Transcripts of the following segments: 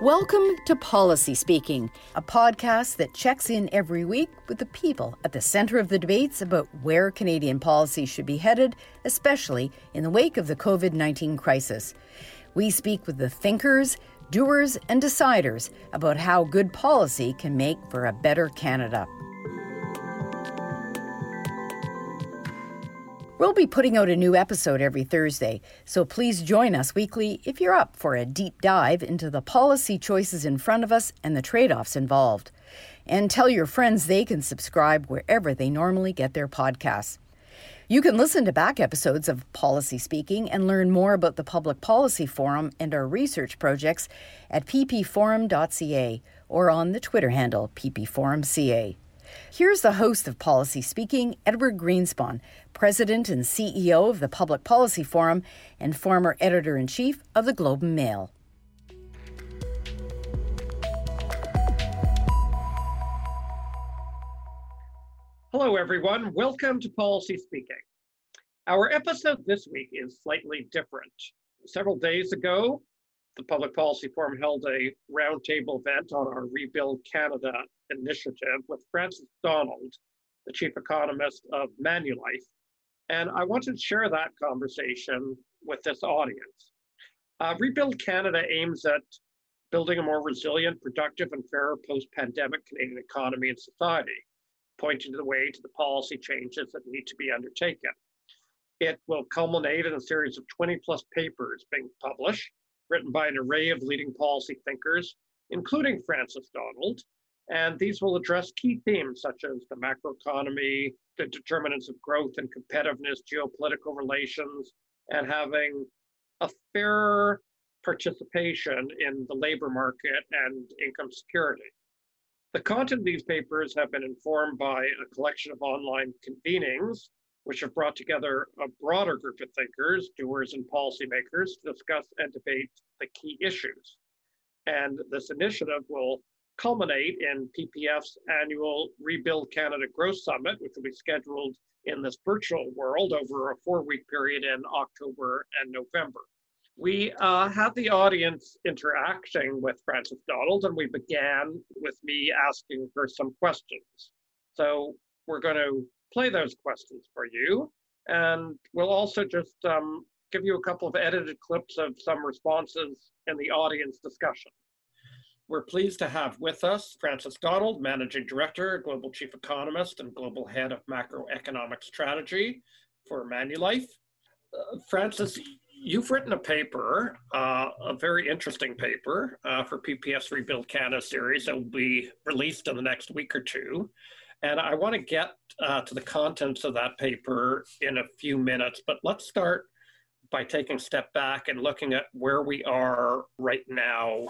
Welcome to Policy Speaking, a podcast that checks in every week with the people at the center of the debates about where Canadian policy should be headed, especially in the wake of the COVID 19 crisis. We speak with the thinkers, doers, and deciders about how good policy can make for a better Canada. We'll be putting out a new episode every Thursday, so please join us weekly if you're up for a deep dive into the policy choices in front of us and the trade offs involved. And tell your friends they can subscribe wherever they normally get their podcasts. You can listen to back episodes of Policy Speaking and learn more about the Public Policy Forum and our research projects at ppforum.ca or on the Twitter handle ppforumca. Here's the host of Policy Speaking, Edward Greenspon, President and CEO of the Public Policy Forum and former editor in chief of the Globe and Mail. Hello, everyone. Welcome to Policy Speaking. Our episode this week is slightly different. Several days ago, the Public Policy Forum held a roundtable event on our Rebuild Canada initiative with Frances Donald, the chief economist of Manulife. And I wanted to share that conversation with this audience. Uh, Rebuild Canada aims at building a more resilient, productive, and fairer post pandemic Canadian economy and society, pointing the way to the policy changes that need to be undertaken. It will culminate in a series of 20 plus papers being published, written by an array of leading policy thinkers, including Frances Donald, and these will address key themes such as the macroeconomy, the determinants of growth and competitiveness, geopolitical relations, and having a fair participation in the labor market and income security. The content of these papers have been informed by a collection of online convenings, which have brought together a broader group of thinkers, doers, and policymakers to discuss and debate the key issues. And this initiative will culminate in PPF's annual Rebuild Canada Growth Summit, which will be scheduled in this virtual world over a four week period in October and November. We uh, had the audience interacting with Frances Donald, and we began with me asking her some questions. So we're going to play those questions for you, and we'll also just um, give you a couple of edited clips of some responses in the audience discussion. We're pleased to have with us Frances Donald, Managing Director, Global Chief Economist, and Global Head of Macroeconomic Strategy for Manulife. Uh, Frances, you've written a paper, uh, a very interesting paper uh, for PPF's Rebuild Canada series that will be released in the next week or two. And I want to get uh, to the contents of that paper in a few minutes, but let's start by taking a step back and looking at where we are right now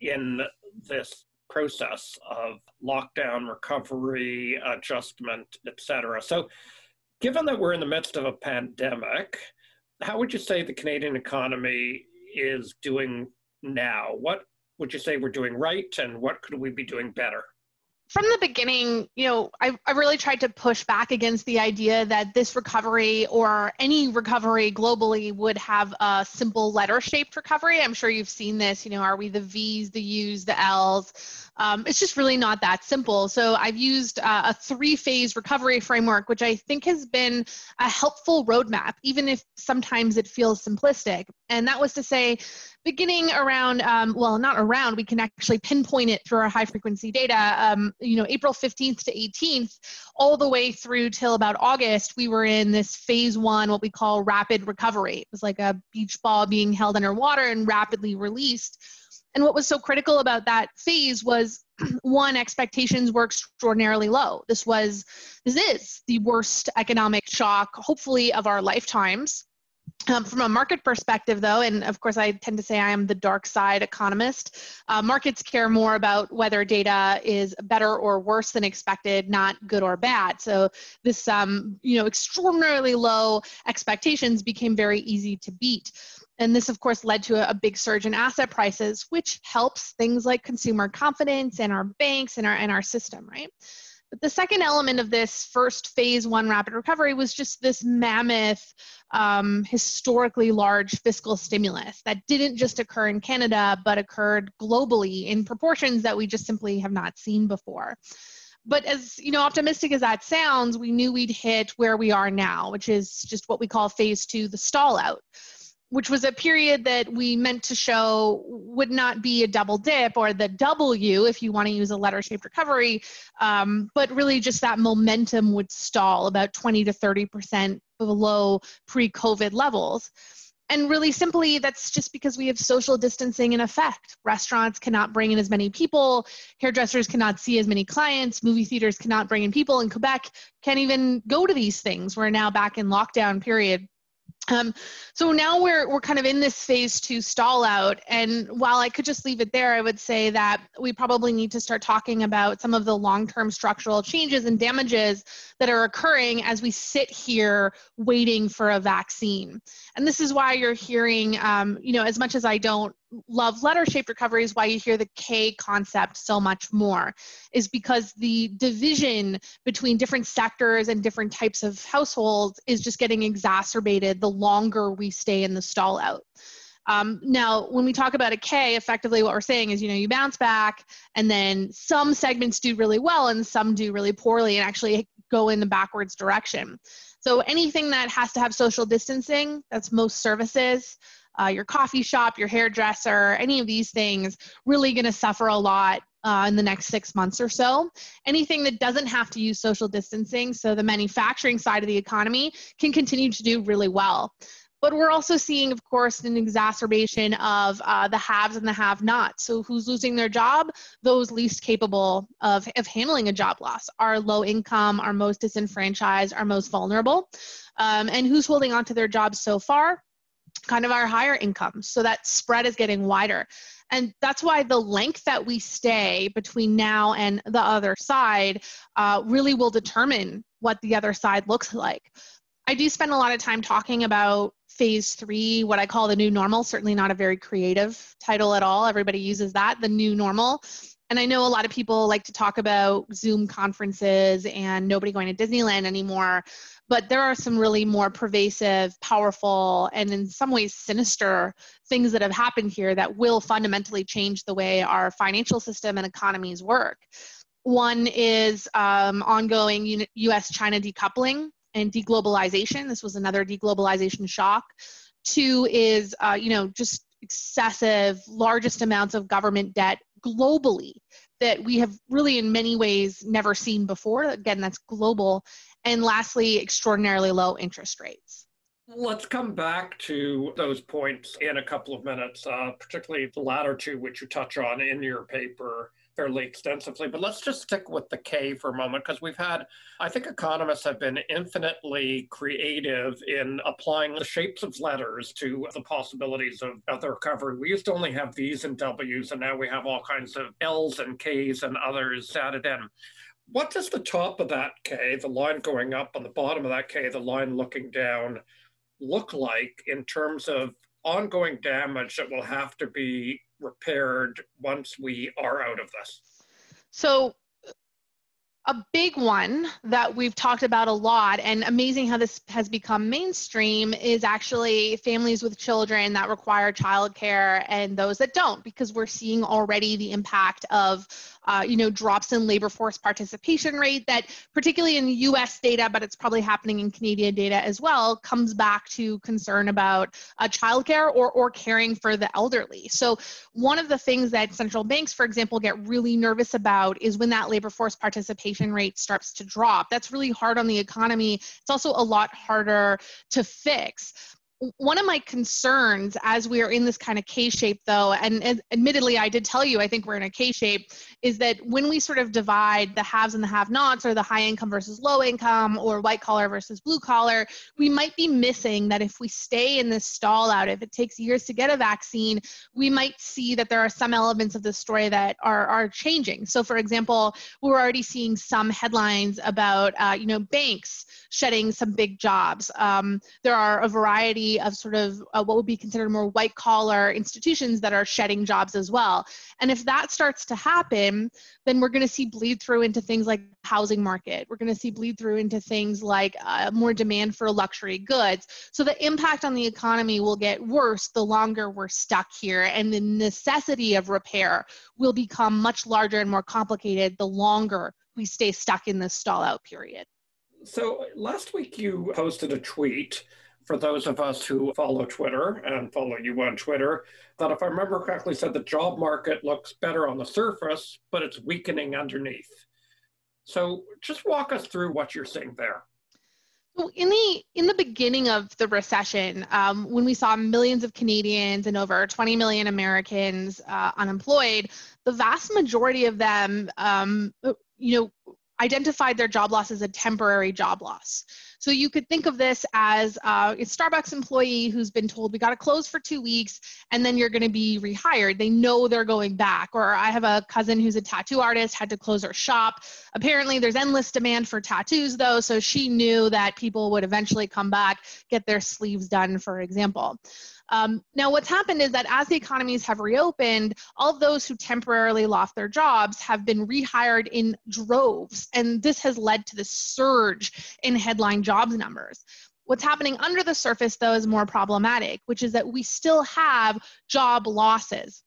in this process of lockdown, recovery, adjustment, et cetera. So, given that we're in the midst of a pandemic, how would you say the Canadian economy is doing now? What would you say we're doing right, and what could we be doing better? From the beginning, you know, I, I really tried to push back against the idea that this recovery or any recovery globally would have a simple letter shaped recovery. I'm sure you've seen this, you know, are we the V's, the U's, the L's? Um, it's just really not that simple. So I've used uh, a three phase recovery framework, which I think has been a helpful roadmap, even if sometimes it feels simplistic. And that was to say, beginning around, um, well, not around, we can actually pinpoint it through our high frequency data. Um, you know, April 15th to 18th, all the way through till about August, we were in this phase one, what we call rapid recovery. It was like a beach ball being held underwater and rapidly released. And what was so critical about that phase was one, expectations were extraordinarily low. This was, this is the worst economic shock, hopefully, of our lifetimes. Um, from a market perspective, though, and of course, I tend to say I am the dark side economist, uh, markets care more about whether data is better or worse than expected, not good or bad. So, this, um, you know, extraordinarily low expectations became very easy to beat. And this, of course, led to a, big surge in asset prices, which helps things like consumer confidence and our banks and our and our system, right? But the second element of this first phase one rapid recovery was just this mammoth, um, historically large fiscal stimulus that didn't just occur in Canada, but occurred globally in proportions that we just simply have not seen before. But as you know, optimistic as that sounds, we knew we'd hit where we are now, which is just what we call phase two, the stall out which was a period that we meant to show would not be a double dip or the W, if you want to use a letter shaped recovery, um, but really just that momentum would stall about 20 to 30% below pre COVID levels. And really simply, that's just because we have social distancing in effect. Restaurants cannot bring in as many people, hairdressers cannot see as many clients, movie theaters cannot bring in people, and Quebec can't even go to these things. We're now back in lockdown period um, so now we're we're kind of in this phase two stall out, and while I could just leave it there, I would say that we probably need to start talking about some of the long-term structural changes and damages that are occurring as we sit here waiting for a vaccine. And this is why you're hearing, um, you know, as much as I don't love letter shaped recovery is why you hear the K concept so much more, is because the division between different sectors and different types of households is just getting exacerbated the longer we stay in the stall out. Um, now, when we talk about a K, effectively what we're saying is, you know, you bounce back and then some segments do really well and some do really poorly and actually go in the backwards direction. So anything that has to have social distancing, that's most services, uh, your coffee shop, your hairdresser, any of these things really going to suffer a lot uh, in the next six months or so. Anything that doesn't have to use social distancing, so the manufacturing side of the economy, can continue to do really well. But we're also seeing, of course, an exacerbation of uh, the haves and the have nots. So, who's losing their job? Those least capable of, of handling a job loss are low income, are most disenfranchised, are most vulnerable. Um, and who's holding on to their jobs so far? Kind of our higher incomes. So that spread is getting wider. And that's why the length that we stay between now and the other side uh, really will determine what the other side looks like. I do spend a lot of time talking about phase three, what I call the new normal, certainly not a very creative title at all. Everybody uses that, the new normal. And I know a lot of people like to talk about Zoom conferences and nobody going to Disneyland anymore but there are some really more pervasive, powerful, and in some ways sinister things that have happened here that will fundamentally change the way our financial system and economies work. One is um, ongoing US China decoupling and deglobalization. This was another deglobalization shock. Two is, uh, you know, just excessive, largest amounts of government debt globally that we have really, in many ways, never seen before. Again, that's global. And lastly, extraordinarily low interest rates. Let's come back to those points in a couple of minutes, uh, particularly the latter two, which you touch on in your paper fairly extensively. But let's just stick with the K for a moment because we've had, I think economists have been infinitely creative in applying the shapes of letters to the possibilities of, of the recovery. We used to only have V's and W's, and now we have all kinds of L's and K's and others added in. What does the top of that K, the line going up, on the bottom of that K, the line looking down, look like in terms of ongoing damage that will have to be repaired once we are out of this? So, a big one that we've talked about a lot and amazing how this has become mainstream is actually families with children that require childcare and those that don't because we're seeing already the impact of uh, you know, drops in labor force participation rate that, particularly in U.S. data, but it's probably happening in Canadian data as well, comes back to concern about uh, childcare or or caring for the elderly. So one of the things that central banks, for example, get really nervous about is when that labor force participation rate starts to drop. That's really hard on the economy. It's also a lot harder to fix one of my concerns as we are in this kind of K shape, though, and, and, admittedly, I did tell you I think we're in a K shape, is that when we sort of divide the haves and the have nots, or the high income versus low income, or white collar versus blue collar, we might be missing that if we stay in this stall out, if it takes years to get a vaccine, we might see that there are some elements of the story that are, are changing. So, for example, we're already seeing some headlines about, uh, you know, banks shedding some big jobs. Um, there are a variety of sort of uh, what would be considered more white collar institutions that are shedding jobs as well. And if that starts to happen, then we're going to see bleed through into things like housing market. We're going to see bleed through into things like uh, more demand for luxury goods. So the impact on the economy will get worse the longer we're stuck here, and the necessity of repair will become much larger and more complicated the longer we stay stuck in this stall out period. So last week you posted a tweet for those of us who follow Twitter and follow you on Twitter that, if I remember correctly, said the job market looks better on the surface, but it's weakening underneath. So just walk us through what you're seeing there. So in the in the beginning of the recession, um, when we saw millions of Canadians and over 20 million Americans uh, unemployed, the vast majority of them, um, you know, identified their job loss as a temporary job loss. So you could think of this as uh, a Starbucks employee who's been told we got to close for two weeks and then you're going to be rehired. They know they're going back. Or I have a cousin who's a tattoo artist, had to close her shop. Apparently, there's endless demand for tattoos though, so she knew that people would eventually come back, get their sleeves done, for example. Um, now, what's happened is that as the economies have reopened, all those who temporarily lost their jobs have been rehired in droves, and this has led to the surge in headline jobs numbers. What's happening under the surface, though, is more problematic, which is that we still have job losses.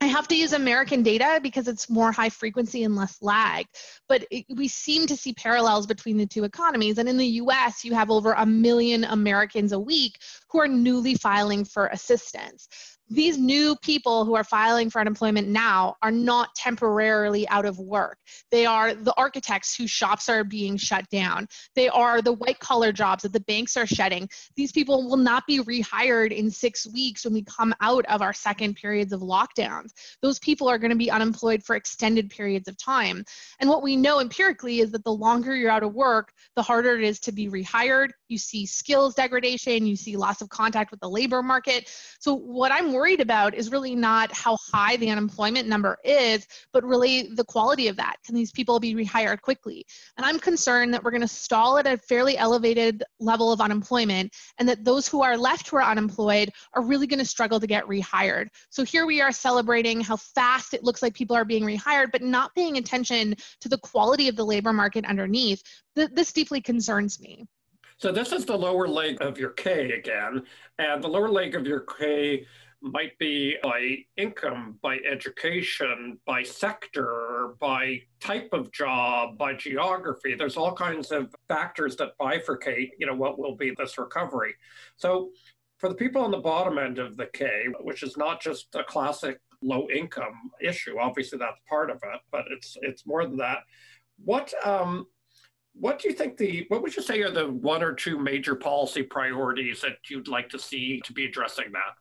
I have to use American data because it's more high frequency and less lag. But it, we seem to see parallels between the two economies. And in the US, you have over a million Americans a week who are newly filing for assistance these new people who are filing for unemployment now are not temporarily out of work. They are the architects whose shops are being shut down. They are the white collar jobs that the banks are shedding. These people will not be rehired in six weeks when we come out of our second periods of lockdowns. Those people are going to be unemployed for extended periods of time. And what we know empirically is that the longer you're out of work, the harder it is to be rehired. You see skills degradation, you see loss of contact with the labor market. So, what I'm worried about is really not how high the unemployment number is, but really the quality of that. Can these people be rehired quickly? And I'm concerned that we're going to stall at a fairly elevated level of unemployment and that those who are left who are unemployed are really going to struggle to get rehired. So here we are celebrating how fast it looks like people are being rehired, but not paying attention to the quality of the labor market underneath. This deeply concerns me. So this is the lower leg of your K again, and the lower leg of your K might be by income, by education, by sector, by type of job, by geography. There's all kinds of factors that bifurcate, you know, what will be this recovery. So for the people on the bottom end of the K, which is not just a classic low income issue, obviously that's part of it, but it's it's more than that. What um what do you think the what would you say are the one or two major policy priorities that you'd like to see to be addressing that?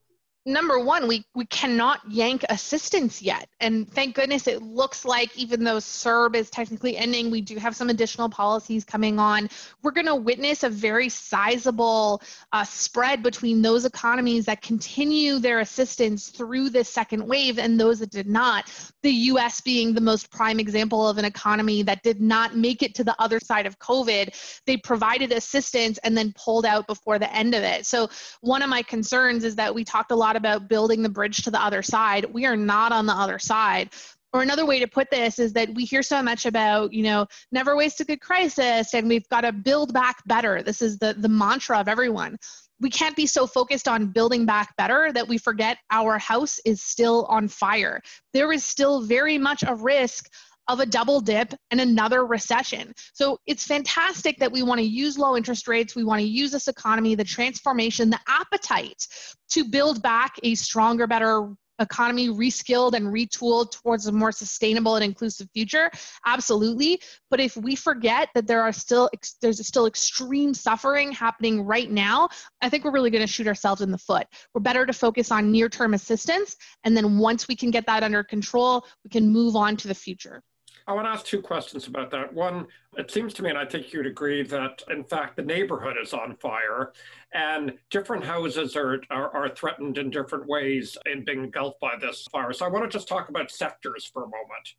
Number one, we, we cannot yank assistance yet. And thank goodness it looks like even though CERB is technically ending, we do have some additional policies coming on. We're going to witness a very sizable uh, spread between those economies that continue their assistance through this second wave and those that did not. The US being the most prime example of an economy that did not make it to the other side of COVID. They provided assistance and then pulled out before the end of it. So, one of my concerns is that we talked a lot about building the bridge to the other side. We are not on the other side. Or another way to put this is that we hear so much about, you know, never waste a good crisis and we've got to build back better. This is the, the mantra of everyone. We can't be so focused on building back better that we forget our house is still on fire. There is still very much a risk of a double dip and another recession. So it's fantastic that we want to use low interest rates. We want to use this economy, the transformation, the appetite to build back a stronger, better economy reskilled and retooled towards a more sustainable and inclusive future absolutely but if we forget that there are still there's still extreme suffering happening right now i think we're really going to shoot ourselves in the foot we're better to focus on near term assistance and then once we can get that under control we can move on to the future I want to ask two questions about that. One, it seems to me, and I think you'd agree, that in fact the neighborhood is on fire and different houses are, are, are, threatened in different ways in being engulfed by this fire. So I want to just talk about sectors for a moment.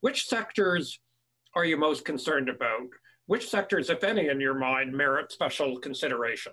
Which sectors are you most concerned about? Which sectors, if any, in your mind, merit special consideration?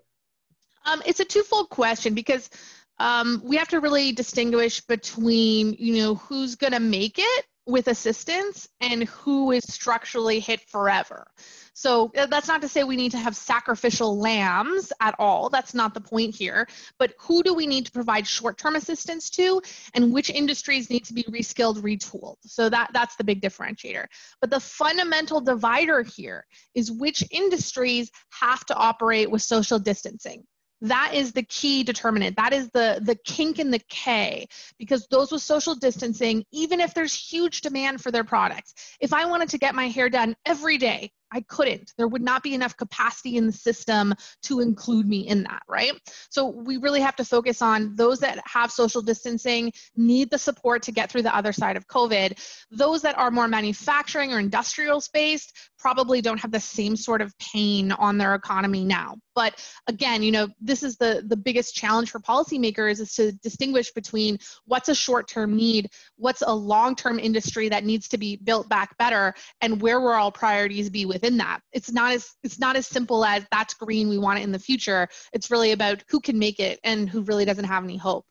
Um, it's a twofold question because um, we have to really distinguish between, you know, who's going to make it with assistance and who is structurally hit forever. So uh, that's not to say we need to have sacrificial lambs at all. That's not the point here. But who do we need to provide short-term assistance to and which industries need to be reskilled, retooled? So that, that's the big differentiator. But the fundamental divider here is which industries have to operate with social distancing that is the key determinant. That is the the kink in the k because those with social distancing even if there's huge demand for their products if i wanted to get my hair done every day I couldn't. There would not be enough capacity in the system to include me in that, right? So we really have to focus on those that have social distancing, need the support to get through the other side of COVID. Those that are more manufacturing or industrial based probably don't have the same sort of pain on their economy now. But again, you know, this is the the biggest challenge for policymakers is to distinguish between what's a short-term need, what's a long-term industry that needs to be built back better, and where will all priorities be with within that. It's not as it's not as simple as that's green, we want it in the future. It's really about who can make it and who really doesn't have any hope.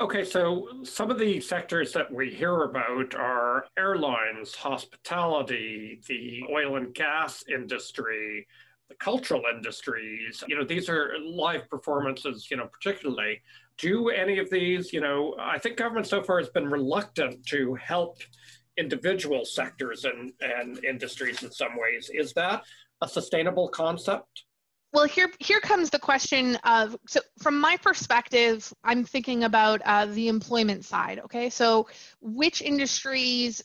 Okay, so some of the sectors that we hear about are airlines, hospitality, the oil and gas industry, the cultural industries. You know, these are live performances, you know, particularly. Do any of these, you know, I think government so far has been reluctant to help individual sectors and, and industries in some ways. Is that a sustainable concept? Well, here here comes the question of so from my perspective, I'm thinking about uh, the employment side. Okay, so which industries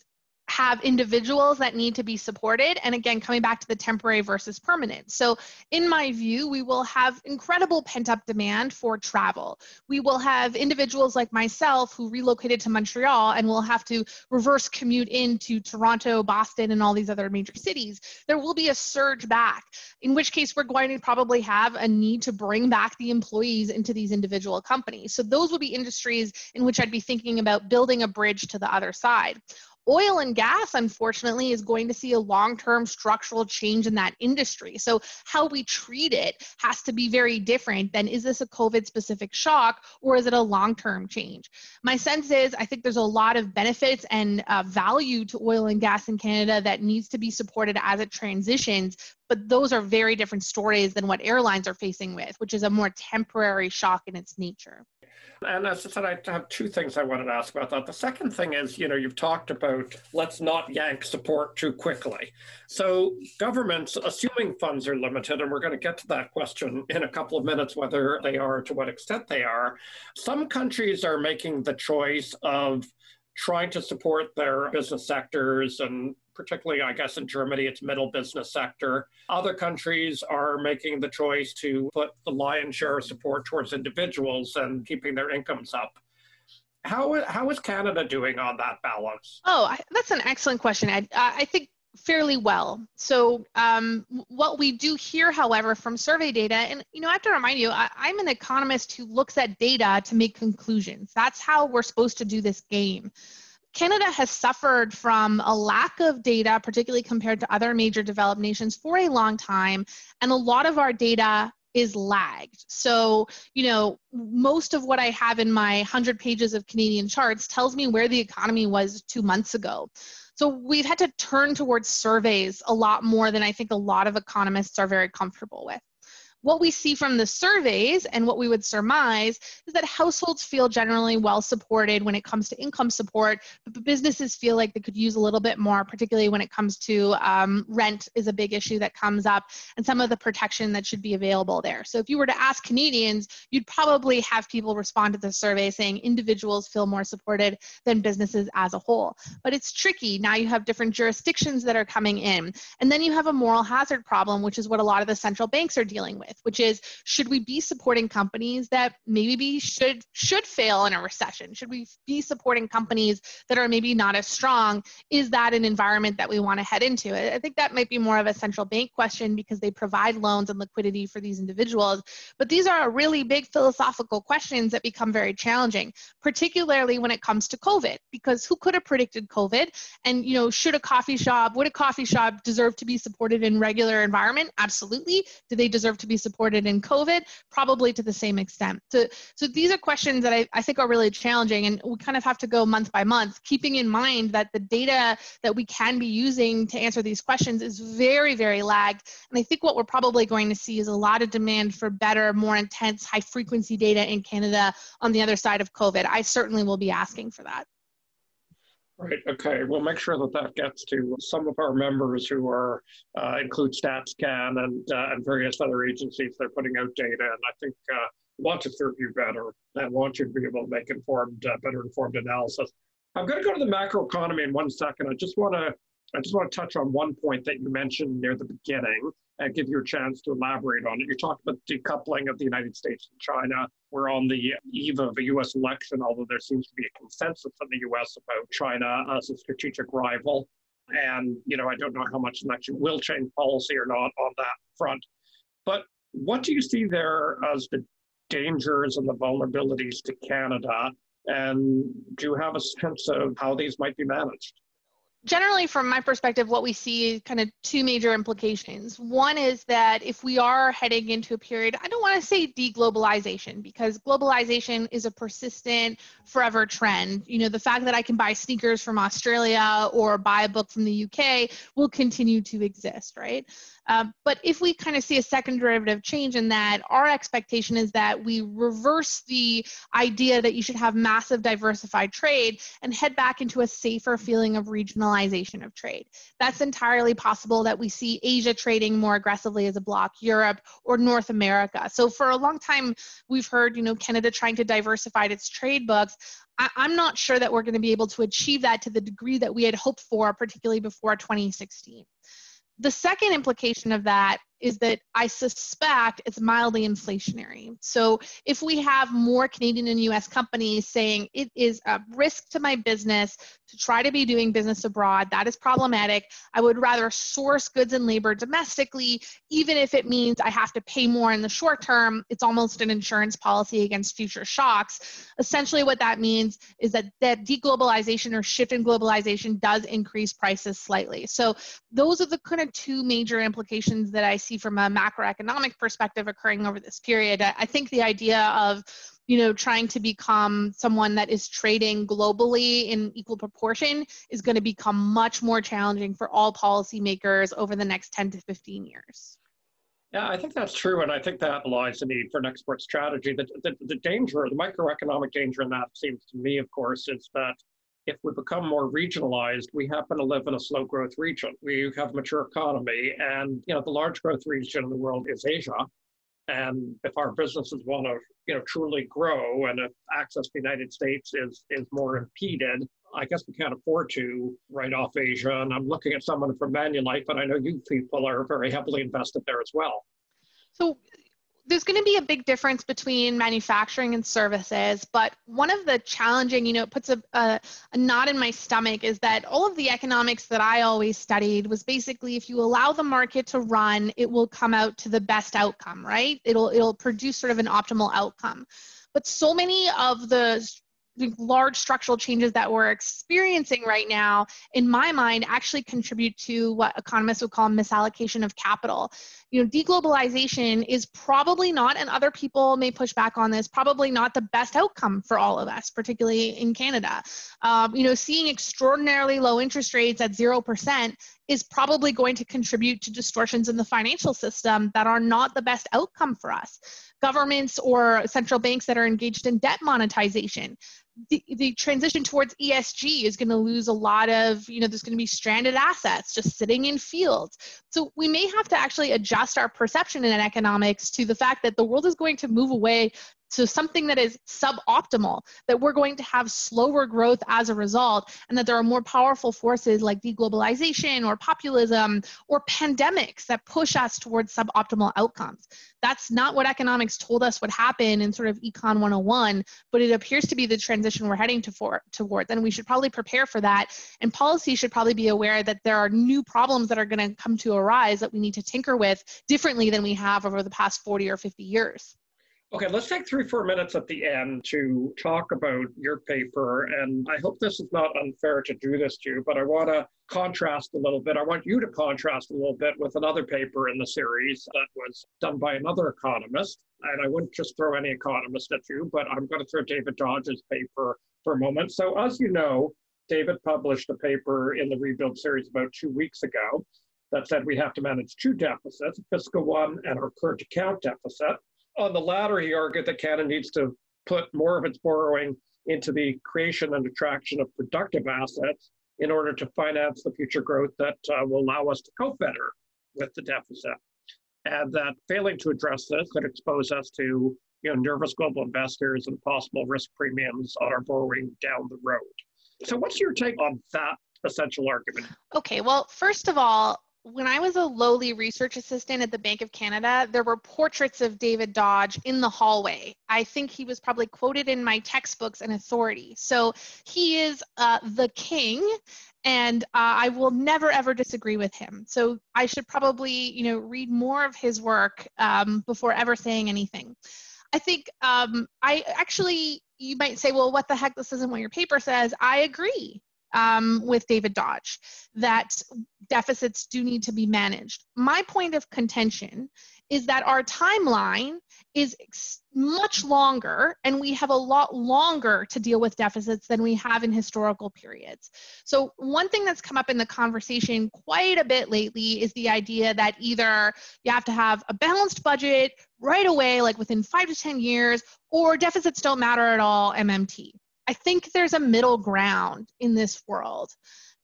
have individuals that need to be supported. And again coming back to the temporary versus permanent. So in my view we will have incredible pent up demand for travel. We will have individuals like myself who relocated to montreal and will have to reverse commute into toronto boston and all these other major cities. There will be a surge back in which case we're going to probably have a need to bring back the employees into these individual companies. So those would be industries in which i'd be thinking about building a bridge to the other side Oil and gas, unfortunately, is going to see a long term structural change in that industry. So, how we treat it has to be very different than is this a COVID specific shock or is it a long term change? My sense is I think there's a lot of benefits and uh, value to oil and gas in Canada that needs to be supported as it transitions. But those are very different stories than what airlines are facing with, which is a more temporary shock in its nature. And as I said, I have two things I wanted to ask about that. The second thing is, you know, you've talked about let's not yank support too quickly. So governments, assuming funds are limited, and we're going to get to that question in a couple of minutes, whether they are, to what extent they are, some countries are making the choice of trying to support their business sectors and particularly, I guess, in Germany, it's middle business sector. Other countries are making the choice to put the lion's share of support towards individuals and keeping their incomes up. How, how is Canada doing on that balance? Oh, I, that's an excellent question, Ed. I think fairly well. So um, what we do here, however, from survey data, and you know, I have to remind you, I, I'm an economist who looks at data to make conclusions. That's how we're supposed to do this game. Canada has suffered from a lack of data, particularly compared to other major developed nations, for a long time. And a lot of our data is lagged. So, you know, most of what I have in my 100 pages of Canadian charts tells me where the economy was two months ago. So we've had to turn towards surveys a lot more than I think a lot of economists are very comfortable with what we see from the surveys and what we would surmise is that households feel generally well supported when it comes to income support, but businesses feel like they could use a little bit more, particularly when it comes to um, rent is a big issue that comes up and some of the protection that should be available there. So if you were to ask Canadians, you'd probably have people respond to the survey saying individuals feel more supported than businesses as a whole. But it's tricky. Now you have different jurisdictions that are coming in. And then you have a moral hazard problem, which is what a lot of the central banks are dealing with with, which is should we be supporting companies that maybe should should fail in a recession? Should we be supporting companies that are maybe not as strong? Is that an environment that we want to head into? I think that might be more of a central bank question because they provide loans and liquidity for these individuals. But these are really big philosophical questions that become very challenging, particularly when it comes to COVID, because who could have predicted COVID? And you know, should a coffee shop, would a coffee shop deserve to be supported in regular environment? Absolutely. Do they deserve to be supported in COVID? Probably to the same extent. So, so these are questions that I, I think are really challenging, and we kind of have to go month by month, keeping in mind that the data that we can be using to answer these questions is very, very lagged. And I think what we're probably going to see is a lot of demand for better, more intense, high frequency data in Canada on the other side of COVID. I certainly will be asking for that. Right. Okay. We'll make sure that that gets to some of our members who are uh, include StatsCan and uh, and various other agencies that are putting out data. And I think uh, want to serve you better and want you to be able to make informed, uh, better informed analysis. I'm going to go to the macroeconomy in one second. I just want to I just want to touch on one point that you mentioned near the beginning and give you a chance to elaborate on it. You talked about decoupling of the United States and China. We're on the eve of a U.S. election, although there seems to be a consensus in the U.S. about China as a strategic rival. And, you know, I don't know how much election will change policy or not on that front. But what do you see there as the dangers and the vulnerabilities to Canada? And do you have a sense of how these might be managed? Generally from my perspective what we see kind of two major implications. One is that if we are heading into a period i don't want to say deglobalization because globalization is a persistent forever trend. You know the fact that i can buy sneakers from australia or buy a book from the uk will continue to exist right um, but if we kind of see a second derivative change in that, our expectation is that we reverse the idea that you should have massive diversified trade and head back into a safer feeling of regionalization of trade. That's entirely possible that we see Asia trading more aggressively as a bloc, Europe or North America. So for a long time, we've heard, you know, Canada trying to diversify its trade books. I, am not sure that we're going to be able to achieve that to the degree that we had hoped for, particularly before 2016. The second implication of that is that I suspect it's mildly inflationary. So if we have more Canadian and US companies saying it is a risk to my business to try to be doing business abroad, that is problematic. I would rather source goods and labor domestically, even if it means I have to pay more in the short term. It's almost an insurance policy against future shocks. Essentially, what that means is that that deglobalization or shift in globalization does increase prices slightly. So those are the kind of two major implications that I see see from a macroeconomic perspective occurring over this period. I think the idea of you know trying to become someone that is trading globally in equal proportion is going to become much more challenging for all policymakers over the next 10 to 15 years yeah, I think that's true, and I think that lies the need for an export strategy. The, the, the danger, the microeconomic danger in that seems to me, of course, is that if we become more regionalized, we happen to live in a slow growth region. We have a mature economy, and you know the large growth region in the world is Asia. And if our businesses want to, you know, truly grow, and if access to the United States is is more impeded, I guess we can't afford to write off Asia. And I'm looking at someone from Manulife, but I know you people are very heavily invested there as well. So there's going to be a big difference between manufacturing and services but one of the challenging you know it puts a, a, a, knot in my stomach is that all of the economics that i always studied was basically if you allow the market to run it will come out to the best outcome right? It'll it'll produce sort of an optimal outcome. But so many of the large structural changes that we're experiencing right now, in my mind, actually contribute to what economists would call misallocation of capital. You know, deglobalization is probably not, and other people may push back on this, probably not the best outcome for all of us, particularly in Canada. Um, you know, seeing extraordinarily low interest rates at 0% is probably going to contribute to distortions in the financial system that are not the best outcome for us. Governments or central banks that are engaged in debt monetization the, the transition towards ESG is going to lose a lot of, you know, there's going to be stranded assets just sitting in fields. So we may have to actually adjust our perception in economics to the fact that the world is going to move away to something that is suboptimal, that we're going to have slower growth as a result, and that there are more powerful forces like deglobalization or populism or pandemics that push us towards suboptimal outcomes. That's not what economics told us would happen in sort of Econ 101, but it appears to be the transition we're heading to for, towards, and we should probably prepare for that. And policy should probably be aware that there are new problems that are going to come to arise that we need to tinker with differently than we have over the past 40 or 50 years. Okay, let's take three, four minutes at the end to talk about your paper. And I hope this is not unfair to do this to you, but I want to contrast a little bit. I want you to contrast a little bit with another paper in the series that was done by another economist. And I wouldn't just throw any economist at you, but I'm going to throw David Dodge's paper for a moment. So, as you know, David published a paper in the Rebuild series about two weeks ago that said we have to manage two deficits, a fiscal one and our current account deficit. On the latter, he argued that Canada needs to put more of its borrowing into the creation and attraction of productive assets in order to finance the future growth that uh, will allow us to cope better with the deficit. And that failing to address this could expose us to you know, nervous global investors and possible risk premiums on our borrowing down the road. So, what's your take on that essential argument? Okay, well, first of all, when I was a lowly research assistant at the Bank of Canada, there were portraits of David Dodge in the hallway. I think he was probably quoted in my textbooks and authority. So he is uh, the king, and uh, I will never ever disagree with him. So I should probably, you know, read more of his work um, before ever saying anything. I think um, I actually, you might say, well, what the heck? This isn't what your paper says. I agree um, with David Dodge that deficits do need to be managed. My point of contention is that our timeline is much longer and we have a lot longer to deal with deficits than we have in historical periods. So, one thing that's come up in the conversation quite a bit lately is the idea that either you have to have a balanced budget right away, like within five to 10 years, or deficits don't matter at all, MMT. I think there's a middle ground in this world.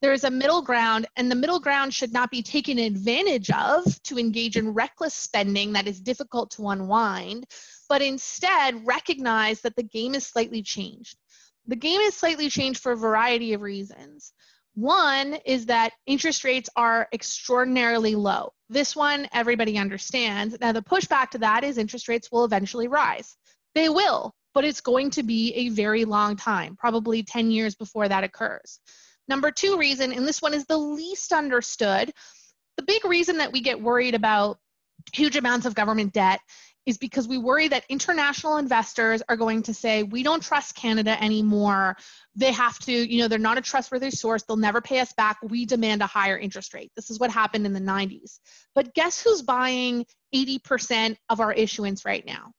There is a middle ground, and the middle ground should not be taken advantage of to engage in reckless spending that is difficult to unwind, but instead recognize that the game is slightly changed. The game is slightly changed for a variety of reasons. One is that interest rates are extraordinarily low. This one, everybody understands. Now, the pushback to that is interest rates will eventually rise. They will, but it's going to be a very long time, probably 10 years before that occurs. Number two reason, and this one is the least understood, the big reason that we get worried about huge amounts of government debt is because we worry that international investors are going to say, we don't trust Canada anymore. They have to, you know, they're not a trustworthy source. They'll never pay us back. We demand a higher interest rate. This is what happened in the 90s. But guess who's buying 80% of our issuance right now?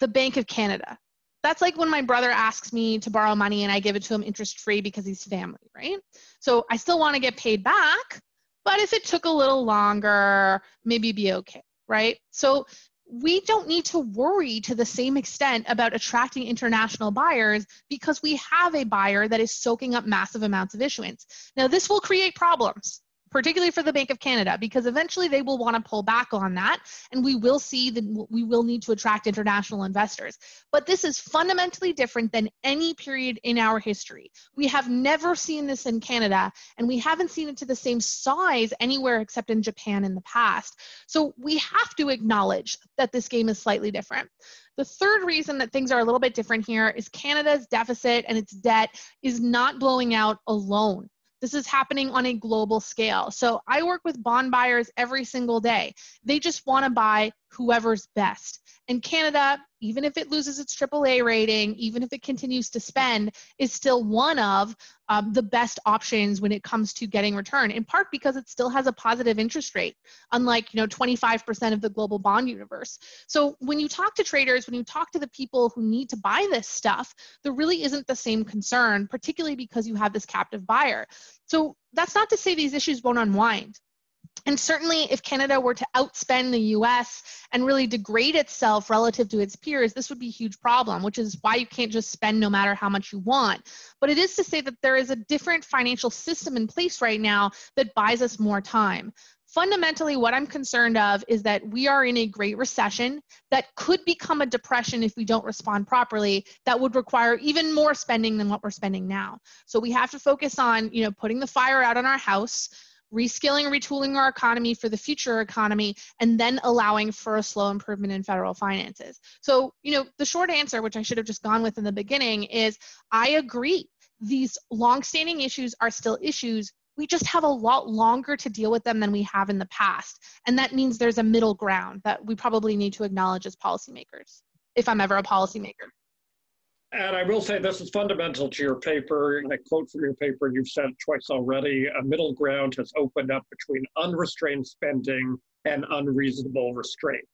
The Bank of Canada that's like when my brother asks me to borrow money and I give it to him interest free because he's family, right? So I still want to get paid back, but if it took a little longer, maybe be okay, right? So we don't need to worry to the same extent about attracting international buyers because we have a buyer that is soaking up massive amounts of issuance. Now, this will create problems particularly for the Bank of Canada, because eventually they will want to pull back on that, and we will see that we will need to attract international investors. But this is fundamentally different than any period in our history. We have never seen this in Canada, and we haven't seen it to the same size anywhere except in Japan in the past. So we have to acknowledge that this game is slightly different. The third reason that things are a little bit different here is Canada's deficit and its debt is not blowing out alone. This is happening on a global scale. So I work with bond buyers every single day. They just want to buy whoever's best. And Canada, even if it loses its AAA rating, even if it continues to spend, is still one of um, the best options when it comes to getting return. In part because it still has a positive interest rate, unlike you know 25% of the global bond universe. So when you talk to traders, when you talk to the people who need to buy this stuff, there really isn't the same concern, particularly because you have this captive buyer. So that's not to say these issues won't unwind. And certainly, if Canada were to outspend the US and really degrade itself relative to its peers, this would be a huge problem, which is why you can't just spend no matter how much you want. But it is to say that there is a different financial system in place right now that buys us more time. Fundamentally, what I'm concerned of is that we are in a great recession that could become a depression if we don't respond properly, that would require even more spending than what we're spending now. So we have to focus on, you know, putting the fire out on our house reskilling, retooling our economy for the future economy, and then allowing for a slow improvement in federal finances. So, you know, the short answer, which I should have just gone with in the beginning, is I agree. These longstanding issues are still issues. We just have a lot longer to deal with them than we have in the past. And that means there's a middle ground that we probably need to acknowledge as policymakers. if I'm ever a policymaker. And I will say this is fundamental to your paper. And I quote from your paper you've said twice already a middle ground has opened up between unrestrained spending and unreasonable restraint.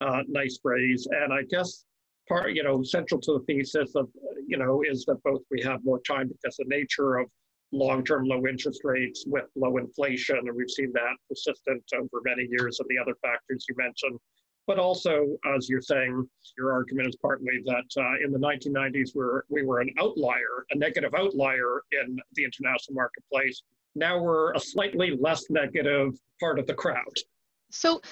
Uh, nice phrase. And I guess part, you know, central to the thesis of, you know, is that both we have more time because the nature of long-term low interest rates with low inflation, and we've seen that persistent over many years, and the other factors you mentioned. But also, as you're saying, your argument is partly that uh, in the 1990s we're, we were an outlier, a negative outlier in the international marketplace. Now we're a slightly less negative part of the crowd. So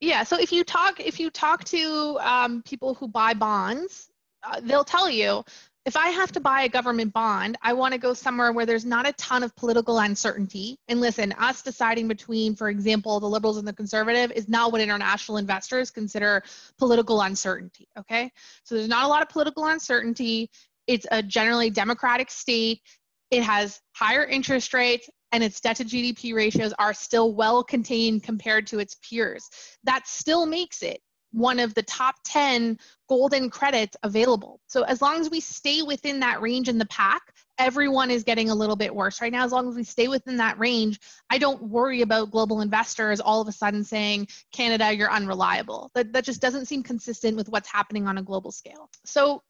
yeah, so if you talk if you talk to um, people who buy bonds, uh, they'll tell you if I have to buy a government bond, I want to go somewhere where there's not a ton of political uncertainty. And listen, us deciding between, for example, the liberals and the conservative is not what international investors consider political uncertainty. Okay, so there's not a lot of political uncertainty. It's a generally democratic state. It has higher interest rates and its debt to GDP ratios are still well contained compared to its peers. That still makes it one of the top 10 golden credits available. So as long as we stay within that range in the pack, everyone is getting a little bit worse right now. As long as we stay within that range, I don't worry about global investors all of a sudden saying, Canada, you're unreliable. That, that just doesn't seem consistent with what's happening on a global scale. So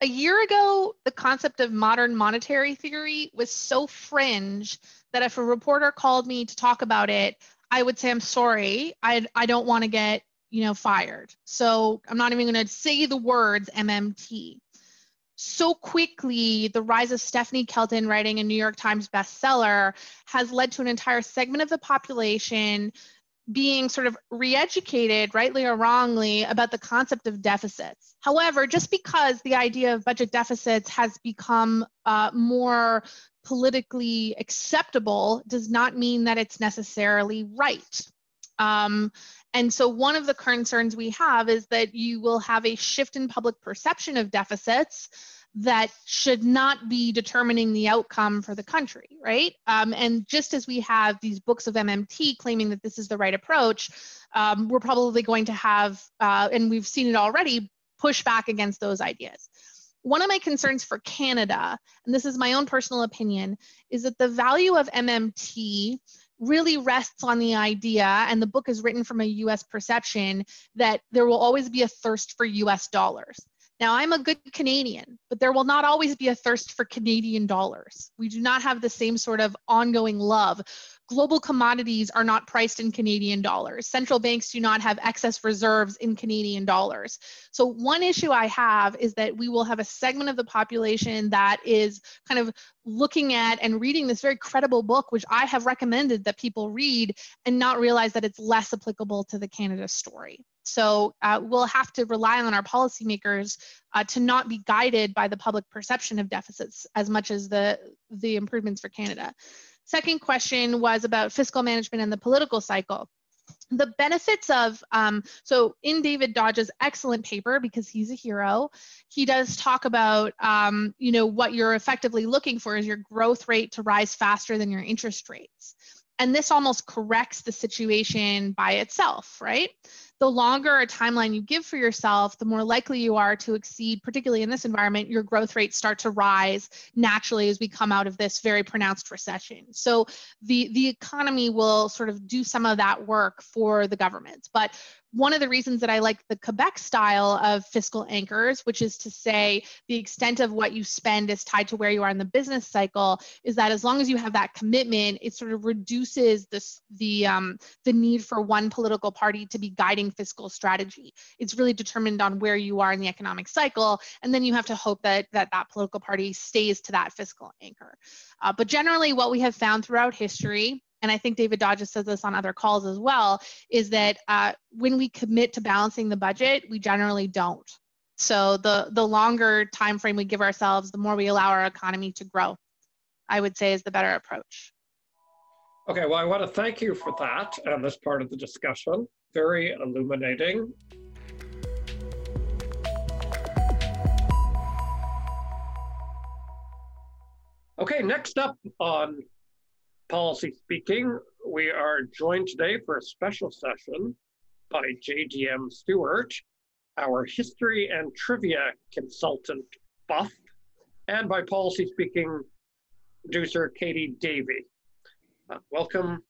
a year ago, the concept of modern monetary theory was so fringe that if a reporter called me to talk about it, I would say, I'm sorry, I, I don't want to get, you know, fired. So I'm not even going to say the words MMT. So quickly, the rise of Stephanie Kelton writing a New York Times bestseller has led to an entire segment of the population being sort of re-educated rightly or wrongly about the concept of deficits however just because the idea of budget deficits has become uh, more politically acceptable does not mean that it's necessarily right um, and so one of the concerns we have is that you will have a shift in public perception of deficits that should not be determining the outcome for the country, right? Um, and just as we have these books of MMT claiming that this is the right approach, um, we're probably going to have, uh, and we've seen it already, push back against those ideas. One of my concerns for Canada, and this is my own personal opinion, is that the value of MMT really rests on the idea, and the book is written from a US perception, that there will always be a thirst for US dollars. Now, I'm a good Canadian, but there will not always be a thirst for Canadian dollars. We do not have the same sort of ongoing love. Global commodities are not priced in Canadian dollars. Central banks do not have excess reserves in Canadian dollars. So, one issue I have is that we will have a segment of the population that is kind of looking at and reading this very credible book, which I have recommended that people read and not realize that it's less applicable to the Canada story. So uh, we'll have to rely on our policymakers uh, to not be guided by the public perception of deficits as much as the, the improvements for Canada. Second question was about fiscal management and the political cycle. The benefits of um, so in david dodge's excellent paper because he's a hero he does talk about um, you know what you're effectively looking for is your growth rate to rise faster than your interest rates. And this almost corrects the situation by itself right the longer a timeline you give for yourself, the more likely you are to exceed, particularly in this environment, your growth rates start to rise naturally as we come out of this very pronounced recession. So the, the economy will sort of do some of that work for the government. But one of the reasons that I like the Quebec style of fiscal anchors, which is to say the extent of what you spend is tied to where you are in the business cycle, is that as long as you have that commitment, it sort of reduces this the um, the need for one political party to be guiding fiscal strategy. It's really determined on where you are in the economic cycle, and then you have to hope that that, that political party stays to that fiscal anchor. Uh, but generally, what we have found throughout history and I think David Dodges says this on other calls as well, is that uh, when we commit to balancing the budget, we generally don't. So the the longer time frame we give ourselves, the more we allow our economy to grow. I would say is the better approach. Okay, well, I want to thank you for that and this part of the discussion. Very illuminating. Okay, next up on Policy Speaking, we are joined today for a special session by JDM Stewart. our history and trivia consultant, Buff, and by Policy Speaking producer, Katie Davey. Uh, welcome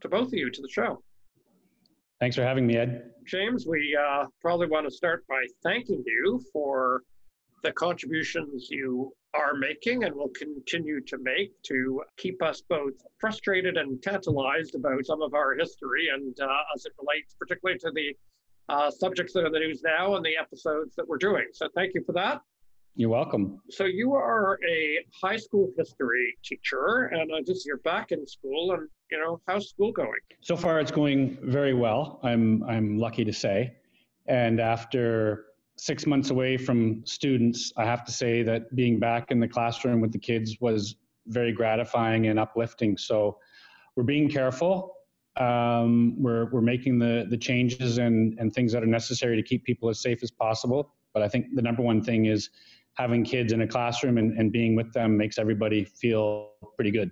to both of you to the show. Thanks for having me, Ed. James, we uh, probably want to start by thanking you for the contributions you are making and will continue to make to keep us both frustrated and tantalized about some of our history and uh, as it relates particularly to the uh, subjects that are in the news now and the episodes that we're doing. So thank you for that. You're welcome. So you are a high school history teacher, and uh, just you're back in school, and you know how's school going? So far, it's going very well. I'm I'm lucky to say, and after six months away from students, I have to say that being back in the classroom with the kids was very gratifying and uplifting. So we're being careful. Um, we're we're making the the changes and and things that are necessary to keep people as safe as possible. But I think the number one thing is having kids in a classroom and, and being with them makes everybody feel pretty good.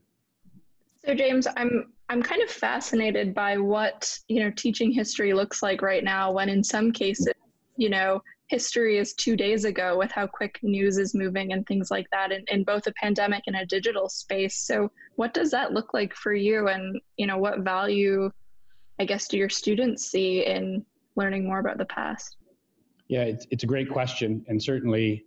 So James, I'm I'm kind of fascinated by what you know teaching history looks like right now. When in some cases, you know, history is two days ago with how quick news is moving and things like that in, in both a pandemic and a digital space. So what does that look like for you? And you know, what value, I guess, do your students see in learning more about the past? Yeah, it's, it's a great question, and certainly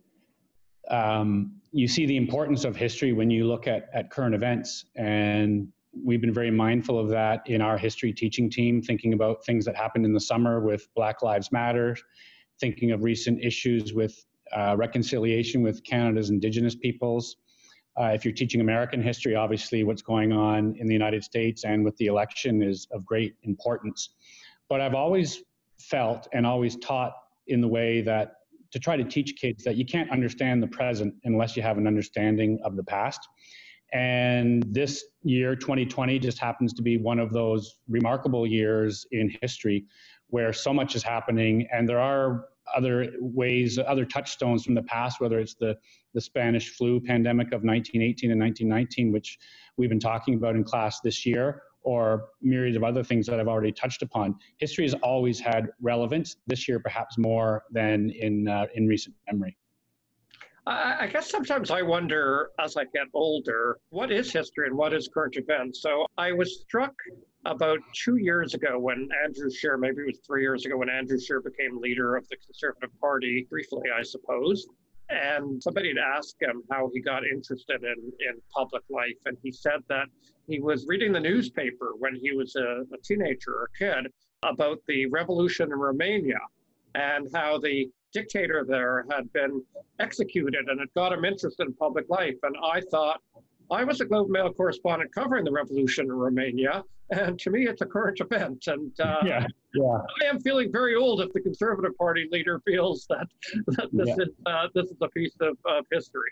um, you see the importance of history when you look at, at current events. And we've been very mindful of that in our history teaching team, thinking about things that happened in the summer with Black Lives Matter, thinking of recent issues with uh, reconciliation with Canada's Indigenous peoples. Uh, if you're teaching American history, obviously what's going on in the United States and with the election is of great importance. But I've always felt and always taught in the way that to try to teach kids that you can't understand the present unless you have an understanding of the past. And this year, 2020, just happens to be one of those remarkable years in history where so much is happening. And there are other ways, other touchstones from the past, whether it's the, the Spanish flu pandemic of 1918 and 1919, which we've been talking about in class this year, or myriad of other things that I've already touched upon. History has always had relevance. This year, perhaps more than in uh, in recent memory. I guess sometimes I wonder as I get older, what is history and what is current events? So I was struck about two years ago when Andrew Scheer, maybe it was three years ago when Andrew Scheer became leader of the Conservative Party, briefly, I suppose. And somebody had asked him how he got interested in, in public life. And he said that he was reading the newspaper when he was a, a teenager or a kid about the revolution in Romania and how the dictator there had been executed and it got him interested in public life. And I thought, I was a Globe Mail correspondent covering the revolution in Romania, and to me, it's a current event. And uh, yeah, yeah. I am feeling very old if the Conservative Party leader feels that, that this yeah. is uh, this is a piece of, of history.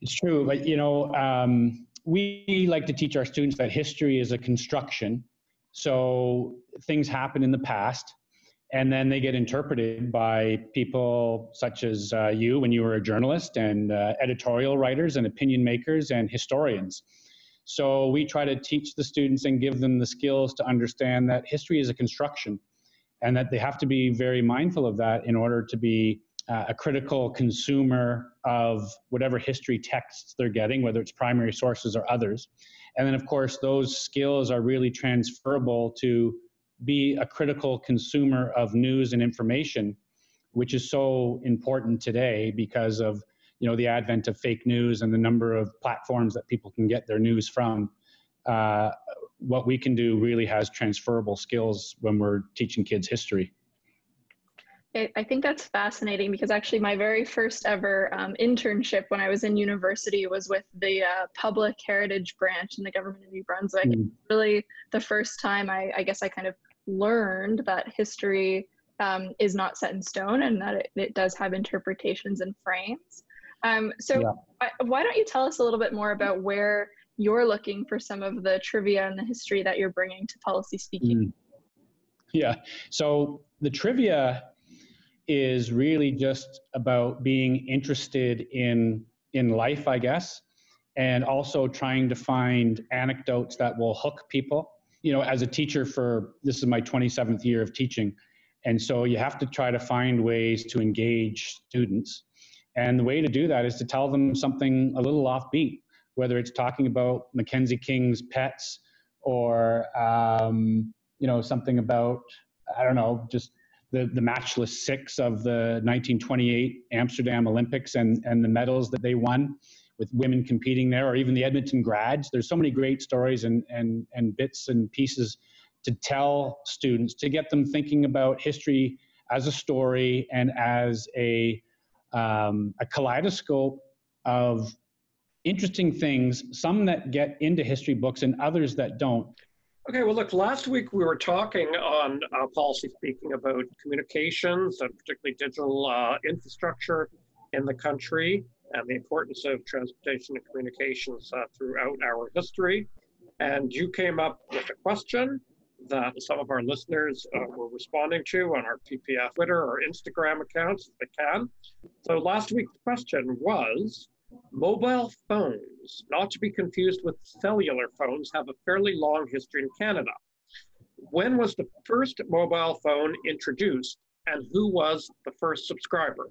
It's true, but you know, um, we like to teach our students that history is a construction. So things happen in the past, and then they get interpreted by people such as uh, you when you were a journalist, and uh, editorial writers, and opinion makers, and historians. So we try to teach the students and give them the skills to understand that history is a construction and that they have to be very mindful of that in order to be uh, a critical consumer of whatever history texts they're getting, whether it's primary sources or others. And then, of course, those skills are really transferable to be a critical consumer of news and information, which is so important today because of you know the advent of fake news and the number of platforms that people can get their news from uh, what we can do really has transferable skills when we're teaching kids history I think that's fascinating because actually my very first ever um, internship when I was in university was with the uh, public heritage branch in the government of New Brunswick. Mm. Really, the first time I, I, guess I kind of learned that history um, is not set in stone and that it, it does have interpretations and frames. Um, so yeah. why don't you tell us a little bit more about where you're looking for some of the trivia and the history that you're bringing to policy speaking? Mm. Yeah. So the trivia is really just about being interested in in life, I guess, and also trying to find anecdotes that will hook people. You know, as a teacher for this is my 27th year of teaching, And so you have to try to find ways to engage students. And the way to do that is to tell them something a little offbeat, whether it's talking about Mackenzie King's pets or, um, you know, something about, I don't know, just the, the matchless six of the 1928 Amsterdam Olympics and, and the medals that they won with women competing there, or even the Edmonton grads. There's so many great stories and, and, and bits and pieces to tell students to get them thinking about history as a story and as a, um, a kaleidoscope of interesting things, some that get into history books and others that don't. Okay, well, look, last week we were talking on uh, policy speaking about communications and particularly digital uh, infrastructure in the country and the importance of transportation and communications uh, throughout our history. And you came up with a question that some of our listeners uh, were responding to on our PPF Twitter or Instagram accounts if they can. So last week's question was mobile phones, not to be confused with cellular phones, have a fairly long history in Canada. When was the first mobile phone introduced and who was the first subscriber?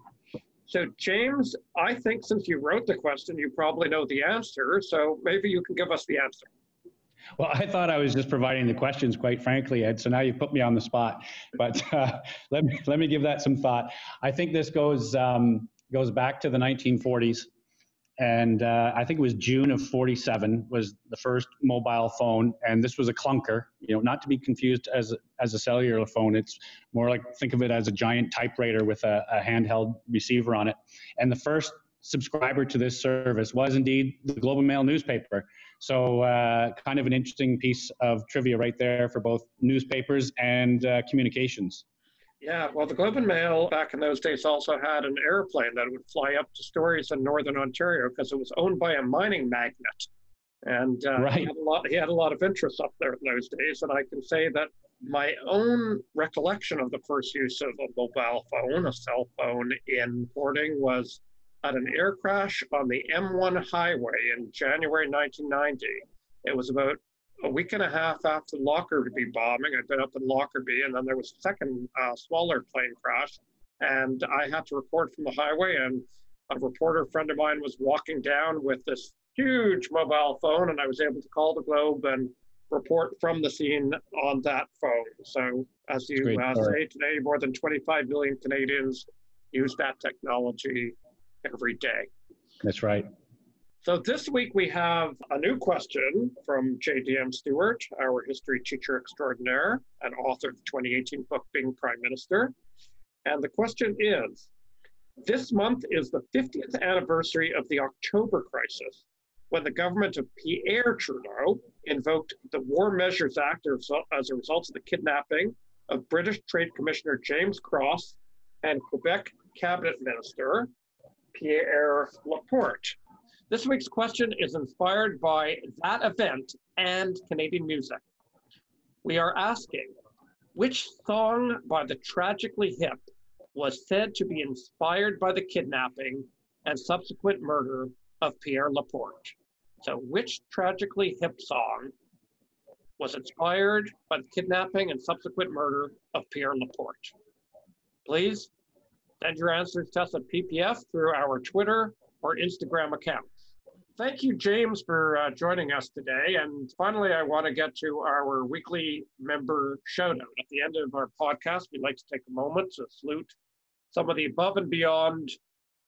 So, James, I think since you wrote the question, you probably know the answer. So maybe you can give us the answer. Well, I thought I was just providing the questions, quite frankly, Ed. So now you've put me on the spot. But uh, let me let me give that some thought. I think this goes um, goes back to the 1940s, and uh, I think it was June of 47 was the first mobile phone, and this was a clunker. You know, not to be confused as as a cellular phone. It's more like think of it as a giant typewriter with a, a handheld receiver on it. And the first subscriber to this service was indeed the Globe and Mail newspaper. So, uh, kind of an interesting piece of trivia right there for both newspapers and uh, communications. Yeah, well, the Globe and Mail back in those days also had an airplane that would fly up to stories in northern Ontario because it was owned by a mining magnate, and uh, right. he, had a lot, he had a lot of interest up there in those days. And I can say that my own recollection of the first use of a mobile phone, a cell phone in porting, was at an air crash on the M1 highway in January 1990. It was about a week and a half after Lockerbie bombing. I'd been up in Lockerbie, and then there was a second uh, smaller plane crash, and I had to report from the highway. And a reporter friend of mine was walking down with this huge mobile phone, and I was able to call the Globe and report from the scene on that phone. So, as you uh, say today, more than 25 million Canadians use that technology every day. That's right. So this week we have a new question from J.D.M. Stewart, our history teacher extraordinaire and author of the 2018 book Being Prime Minister. And the question is, this month is the 50th anniversary of the October crisis, when the government of Pierre Trudeau invoked the War Measures Act as a result of the kidnapping of British Trade Commissioner James Cross and Quebec Cabinet Minister Pierre Laporte. This week's question is inspired by that event and Canadian music. We are asking which song by the Tragically Hip was said to be inspired by the kidnapping and subsequent murder of Pierre Laporte? So, which Tragically Hip song was inspired by the kidnapping and subsequent murder of Pierre Laporte? Please Send your answers to us at PPF through our Twitter or Instagram accounts. Thank you, James, for uh, joining us today. And finally, I want to get to our weekly member shout out. At the end of our podcast, we'd like to take a moment to salute some of the above and beyond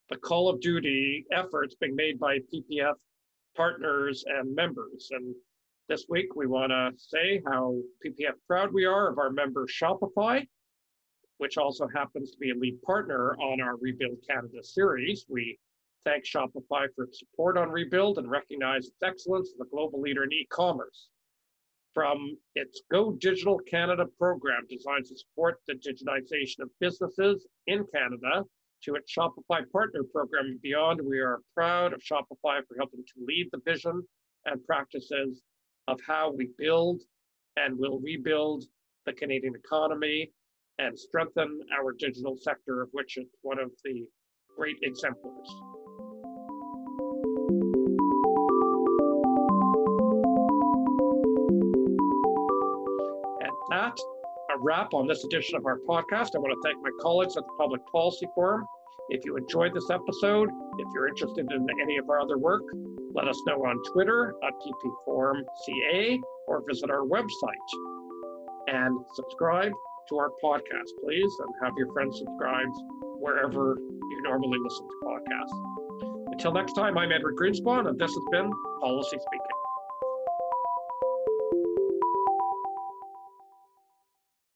the Call of Duty efforts being made by PPF partners and members. And this week, we want to say how PPF proud we are of our member Shopify which also happens to be a lead partner on our Rebuild Canada series. We thank Shopify for its support on Rebuild and recognize its excellence as a global leader in e-commerce. From its Go Digital Canada program designed to support the digitization of businesses in Canada to its Shopify partner program and beyond, we are proud of Shopify for helping to lead the vision and practices of how we build and will rebuild the Canadian economy and strengthen our digital sector, of which it's one of the great exemplars. That, a wrap on this edition of our podcast. I want to thank my colleagues at the Public Policy Forum. If you enjoyed this episode, if you're interested in any of our other work, let us know on Twitter at PPForumCA or visit our website. And subscribe to our podcast, please, and have your friends subscribe wherever you normally listen to podcasts. Until next time, I'm Edward Greenspon, and this has been Policy Speak.